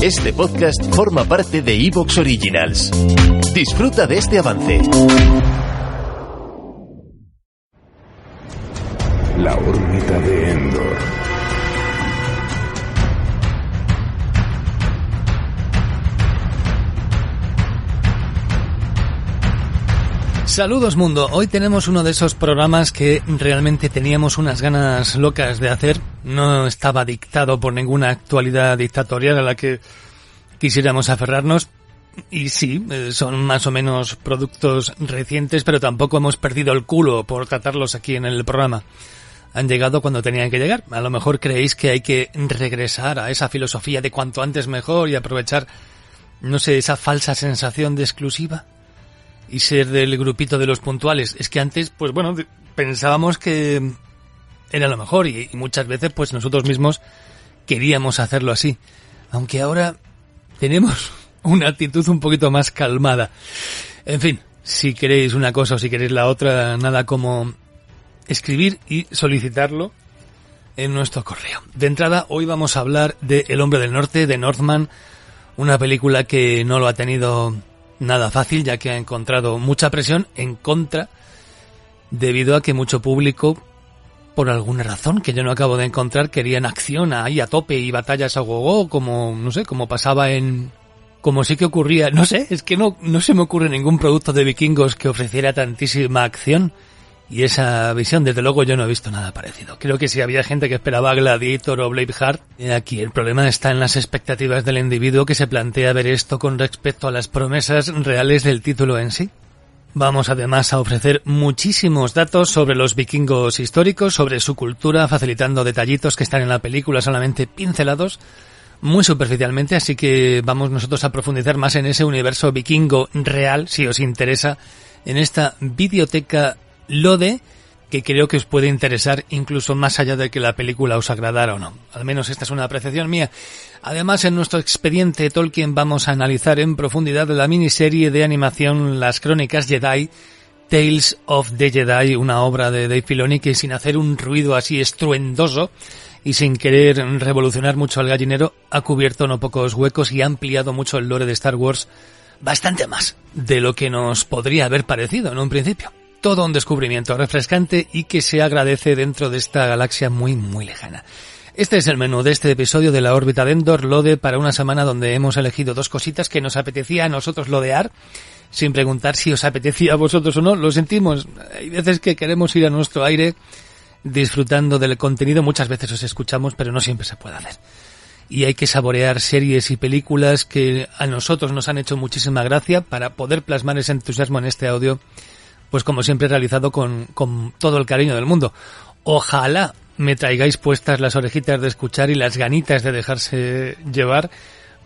Este podcast forma parte de Evox Originals. Disfruta de este avance. La órbita de Endor. Saludos mundo, hoy tenemos uno de esos programas que realmente teníamos unas ganas locas de hacer, no estaba dictado por ninguna actualidad dictatorial a la que quisiéramos aferrarnos, y sí, eh, son más o menos productos recientes, pero tampoco hemos perdido el culo por tratarlos aquí en el programa. Han llegado cuando tenían que llegar. A lo mejor creéis que hay que regresar a esa filosofía de cuanto antes mejor y aprovechar, no sé, esa falsa sensación de exclusiva y ser del grupito de los puntuales. Es que antes, pues bueno, pensábamos que era lo mejor y, muchas veces pues nosotros mismos queríamos hacerlo así. Aunque ahora tenemos una actitud un poquito más calmada. En fin, si queréis una cosa o si queréis la otra, nada como escribir y solicitarlo en nuestro correo. De entrada, hoy vamos a hablar de El hombre del norte, de Northman, una película que no lo ha tenido nada fácil ya que ha encontrado mucha presión en contra debido a que mucho público por alguna razón que yo no acabo de encontrar querían acción ahí a tope y batallas a gogo como no sé como pasaba en como sí que ocurría no sé es que no no se me ocurre ningún producto de vikingos que ofreciera tantísima acción y esa visión, desde luego, yo no he visto nada parecido. Creo que si había gente que esperaba Gladiator o Braveheart, eh, aquí el problema está en las expectativas del individuo que se plantea ver esto con respecto a las promesas reales del título en sí. Vamos además a ofrecer muchísimos datos sobre los vikingos históricos, sobre su cultura, facilitando detallitos que están en la película solamente pincelados, muy superficialmente, así que vamos nosotros a profundizar más en ese universo vikingo real, si os interesa, en esta videoteca Lode, que creo que os puede interesar incluso más allá de que la película os agradara o no. Al menos esta es una apreciación mía. Además, en nuestro expediente Tolkien vamos a analizar en profundidad la miniserie de animación Las Crónicas Jedi, Tales of the Jedi, una obra de Dave Filoni que sin hacer un ruido así estruendoso y sin querer revolucionar mucho al gallinero, ha cubierto no pocos huecos y ha ampliado mucho el lore de Star Wars bastante más de lo que nos podría haber parecido en un principio todo un descubrimiento refrescante y que se agradece dentro de esta galaxia muy muy lejana. Este es el menú de este episodio de la órbita de Endor Lode para una semana donde hemos elegido dos cositas que nos apetecía a nosotros lodear, sin preguntar si os apetecía a vosotros o no. Lo sentimos. Hay veces que queremos ir a nuestro aire disfrutando del contenido. Muchas veces os escuchamos, pero no siempre se puede hacer. Y hay que saborear series y películas que a nosotros nos han hecho muchísima gracia para poder plasmar ese entusiasmo en este audio pues como siempre realizado con, con todo el cariño del mundo. Ojalá me traigáis puestas las orejitas de escuchar y las ganitas de dejarse llevar,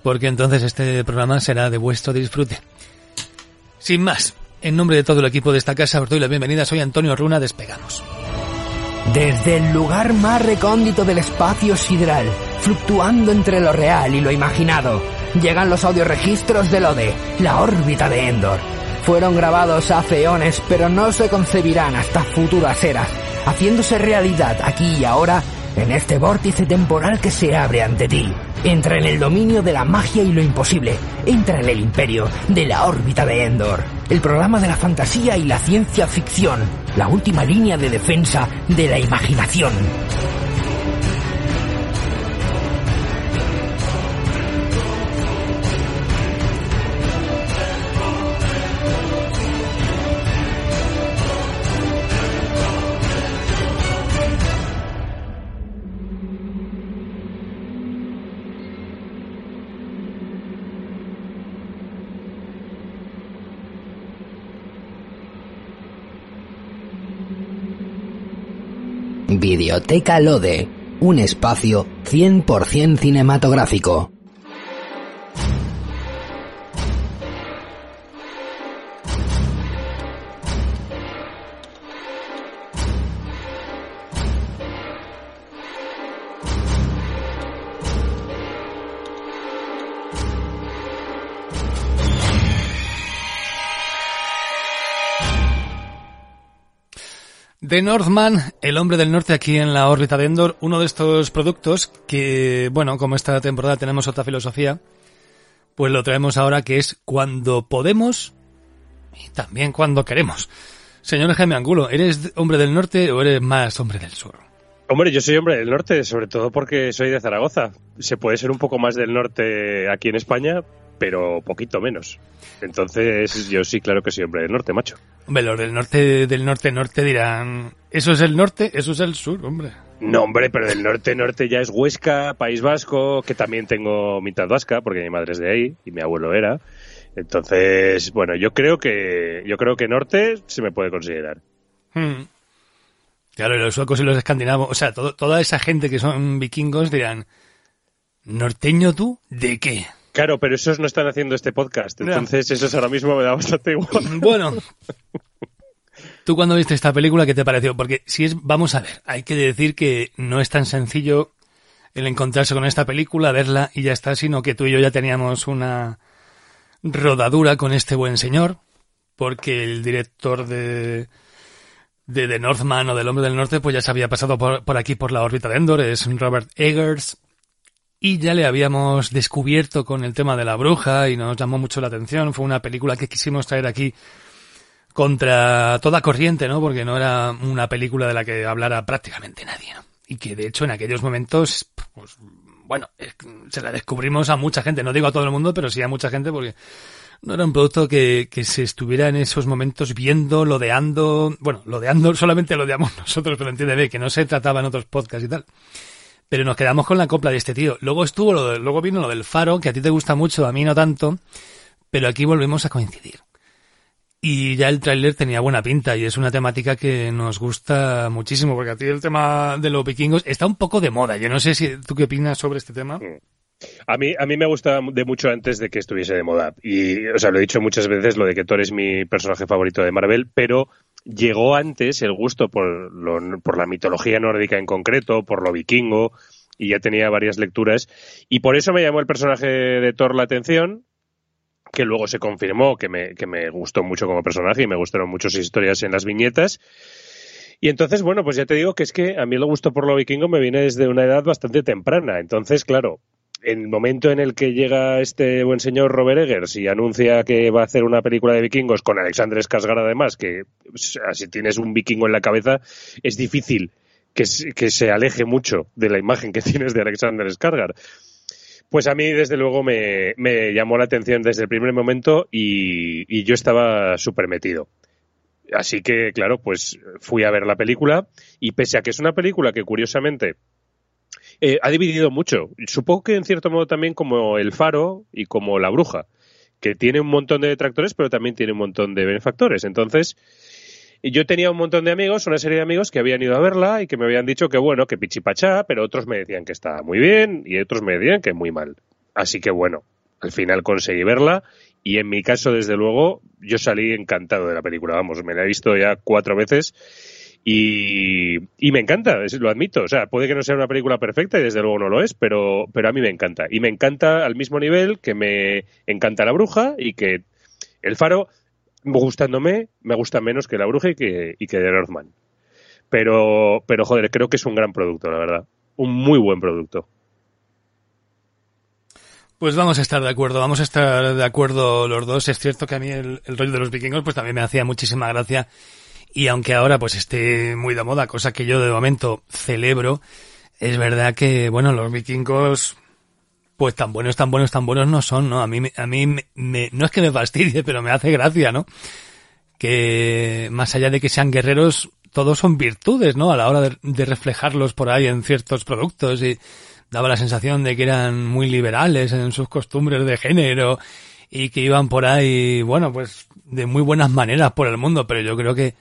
porque entonces este programa será de vuestro disfrute. Sin más, en nombre de todo el equipo de esta casa os doy la bienvenida, soy Antonio Runa, despegamos. Desde el lugar más recóndito del espacio sideral, fluctuando entre lo real y lo imaginado, llegan los audioregistros de Lode, la órbita de Endor fueron grabados hace eones, pero no se concebirán hasta futuras eras, haciéndose realidad aquí y ahora en este vórtice temporal que se abre ante ti. Entra en el dominio de la magia y lo imposible. Entra en el imperio de la órbita de Endor. El programa de la fantasía y la ciencia ficción. La última línea de defensa de la imaginación. Videoteca Lode, un espacio 100% cinematográfico. The Northman, el hombre del norte aquí en la órbita de Endor, uno de estos productos que, bueno, como esta temporada tenemos otra filosofía, pues lo traemos ahora que es cuando podemos y también cuando queremos. Señor Jaime Angulo, ¿eres hombre del norte o eres más hombre del sur? Hombre, yo soy hombre del norte, sobre todo porque soy de Zaragoza. Se puede ser un poco más del norte aquí en España, pero poquito menos. Entonces, yo sí, claro que soy hombre del norte, macho. Hombre, los del norte, del norte, norte dirán, ¿eso es el norte? Eso es el sur, hombre. No, hombre, pero del norte, norte ya es Huesca, País Vasco, que también tengo mitad vasca, porque mi madre es de ahí y mi abuelo era. Entonces, bueno, yo creo que, yo creo que norte se me puede considerar. Hmm. Claro, y los suecos y los escandinavos, o sea, toda esa gente que son vikingos dirán, ¿norteño tú? ¿De qué? Claro, pero esos no están haciendo este podcast, entonces esos ahora mismo me da bastante igual. Bueno, ¿tú cuando viste esta película qué te pareció? Porque si es, vamos a ver, hay que decir que no es tan sencillo el encontrarse con esta película, verla y ya está, sino que tú y yo ya teníamos una rodadura con este buen señor, porque el director de de The Northman o del Hombre del Norte, pues ya se había pasado por, por, aquí por la órbita de Endor, es Robert Eggers, y ya le habíamos descubierto con el tema de la bruja y nos llamó mucho la atención, fue una película que quisimos traer aquí contra toda corriente, ¿no? Porque no era una película de la que hablara prácticamente nadie. Y que de hecho en aquellos momentos, pues, bueno, se la descubrimos a mucha gente, no digo a todo el mundo, pero sí a mucha gente porque no era un producto que, se estuviera en esos momentos viendo, lodeando, bueno, lodeando solamente lo lodeamos nosotros, pero entiende que no se trataba en otros podcasts y tal. Pero nos quedamos con la copla de este tío. Luego estuvo lo de, luego vino lo del faro, que a ti te gusta mucho, a mí no tanto, pero aquí volvemos a coincidir. Y ya el tráiler tenía buena pinta y es una temática que nos gusta muchísimo, porque a ti el tema de los vikingos está un poco de moda. Yo no sé si tú qué opinas sobre este tema. A mí, a mí me gusta de mucho antes de que estuviese de moda. Y, o sea, lo he dicho muchas veces, lo de que Thor es mi personaje favorito de Marvel, pero llegó antes el gusto por, lo, por la mitología nórdica en concreto, por lo vikingo, y ya tenía varias lecturas. Y por eso me llamó el personaje de Thor la atención, que luego se confirmó que me, gustó mucho como personaje y me gustaron mucho sus historias en las viñetas. Y entonces, bueno, pues ya te digo que es que a mí el gusto por lo vikingo me viene desde una edad bastante temprana. Entonces, claro, el momento en el que llega este buen señor Robert Eggers y anuncia que va a hacer una película de vikingos con Alexander Skarsgård además, que si tienes un vikingo en la cabeza es difícil que, se aleje mucho de la imagen que tienes de Alexander Skarsgård. Pues a mí, desde luego, me, me llamó la atención desde el primer momento y, y yo estaba súper metido. Así que, claro, pues fui a ver la película y pese a que es una película que, curiosamente, eh, ha dividido mucho. Supongo que en cierto modo también como El Faro y como La Bruja, que tiene un montón de detractores, pero también tiene un montón de benefactores. Entonces, yo tenía un montón de amigos, una serie de amigos que habían ido a verla y que me habían dicho que bueno, que pichipachá, pero otros me decían que estaba muy bien y otros me decían que muy mal. Así que bueno, al final conseguí verla y en mi caso, desde luego, yo salí encantado de la película. Vamos, me la he visto ya cuatro veces y, me encanta, lo admito. O sea, puede que no sea una película perfecta y desde luego no lo es, pero, pero a mí me encanta. Y me encanta al mismo nivel que me encanta La Bruja y que El Faro, gustándome, me gusta menos que La Bruja y que, y que The Northman. Pero, pero joder, creo que es un gran producto, la verdad. Un muy buen producto. Pues vamos a estar de acuerdo, vamos a estar de acuerdo los dos. Es cierto que a mí el, el rollo de los vikingos pues también me hacía muchísima gracia y aunque ahora pues esté muy de moda, cosa que yo de momento celebro, es verdad que, bueno, los vikingos, pues tan buenos, tan buenos, tan buenos no son, ¿no? A mí, a mí me, no es que me fastidie, pero me hace gracia, ¿no? Que más allá de que sean guerreros, todos son virtudes, ¿no? A la hora de, de reflejarlos por ahí en ciertos productos y daba la sensación de que eran muy liberales en sus costumbres de género y que iban por ahí, bueno, pues de muy buenas maneras por el mundo, pero yo creo que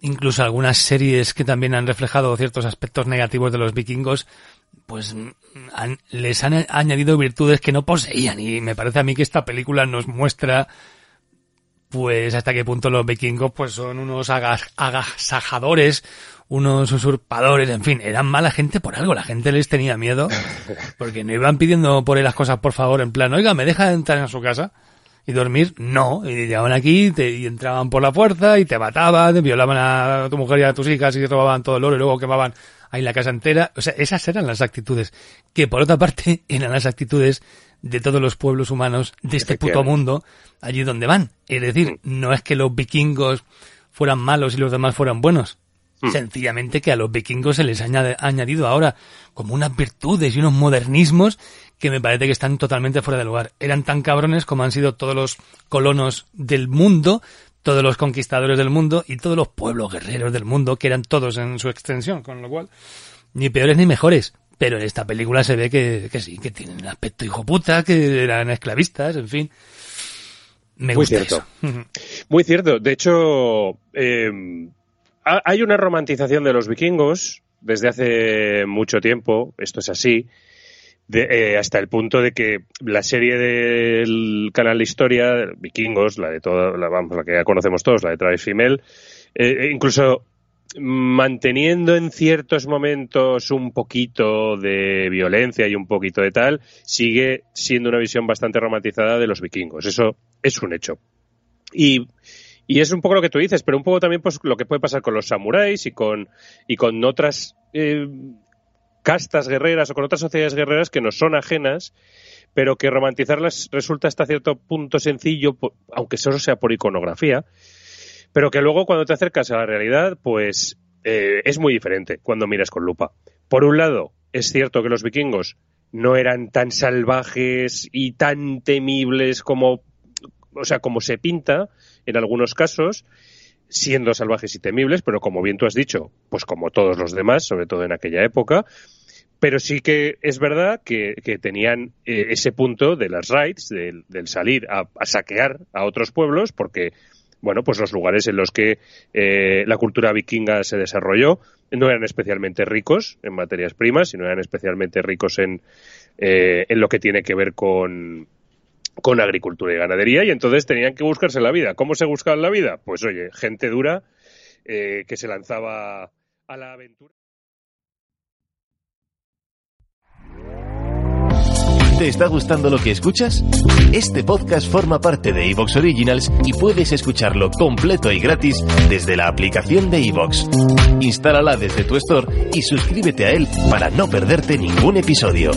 incluso algunas series que también han reflejado ciertos aspectos negativos de los vikingos, pues han, les han añadido virtudes que no poseían. Y me parece a mí que esta película nos muestra pues hasta qué punto los vikingos pues son unos agasajadores, unos usurpadores, en fin, eran mala gente por algo, la gente les tenía miedo porque no iban pidiendo por él las cosas por favor en plan, oiga, me deja entrar en su casa y dormir, no. Y llegaban aquí te, y entraban por la fuerza y te mataban, te violaban a tu mujer y a tus hijas y robaban todo el oro y luego quemaban ahí la casa entera. O sea, esas eran las actitudes. Que por otra parte eran las actitudes de todos los pueblos humanos de este puto mundo allí donde van. Es decir, no es que los vikingos fueran malos y los demás fueran buenos. Mm. Sencillamente que a los vikingos se les ha añadido ahora como unas virtudes y unos modernismos que me parece que están totalmente fuera de lugar. Eran tan cabrones como han sido todos los colonos del mundo, todos los conquistadores del mundo y todos los pueblos guerreros del mundo, que eran todos en su extensión, con lo cual, ni peores ni mejores. Pero en esta película se ve que, que sí, que tienen aspecto hijo puta, que eran esclavistas, en fin. Me Muy cierto. Muy cierto. De hecho, eh, hay una romantización de los vikingos desde hace mucho tiempo. Esto es así. Eh, hasta el punto de que la serie del canal de historia, Vikingos, la de toda, la, vamos, la que ya conocemos todos, la de Travis Female, eh, incluso manteniendo en ciertos momentos un poquito de violencia y un poquito de tal, sigue siendo una visión bastante romantizada de los vikingos. Eso es un hecho. Y, y es un poco lo que tú dices, pero un poco también pues lo que puede pasar con los samuráis y con, y con otras eh, castas guerreras o con otras sociedades guerreras que nos son ajenas, pero que romantizarlas resulta hasta cierto punto sencillo, aunque solo sea por iconografía pero que luego cuando te acercas a la realidad, pues eh, es muy diferente cuando miras con lupa. Por un lado, es cierto que los vikingos no eran tan salvajes y tan temibles como, o sea, como se pinta en algunos casos, siendo salvajes y temibles, pero como bien tú has dicho, pues como todos los demás, sobre todo en aquella época. Pero sí que es verdad que, tenían eh, ese punto de las raids, del, salir a, saquear a otros pueblos, porque bueno, pues los lugares en los que eh, la cultura vikinga se desarrolló no eran especialmente ricos en materias primas, sino eran especialmente ricos en, eh, en lo que tiene que ver con, con agricultura y ganadería, y entonces tenían que buscarse la vida. ¿Cómo se buscaba la vida? Pues oye, gente dura eh, que se lanzaba a la aventura. ¿Te está gustando lo que escuchas? Este podcast forma parte de Evox Originals y puedes escucharlo completo y gratis desde la aplicación de Evox. Instálala desde tu store y suscríbete a él para no perderte ningún episodio.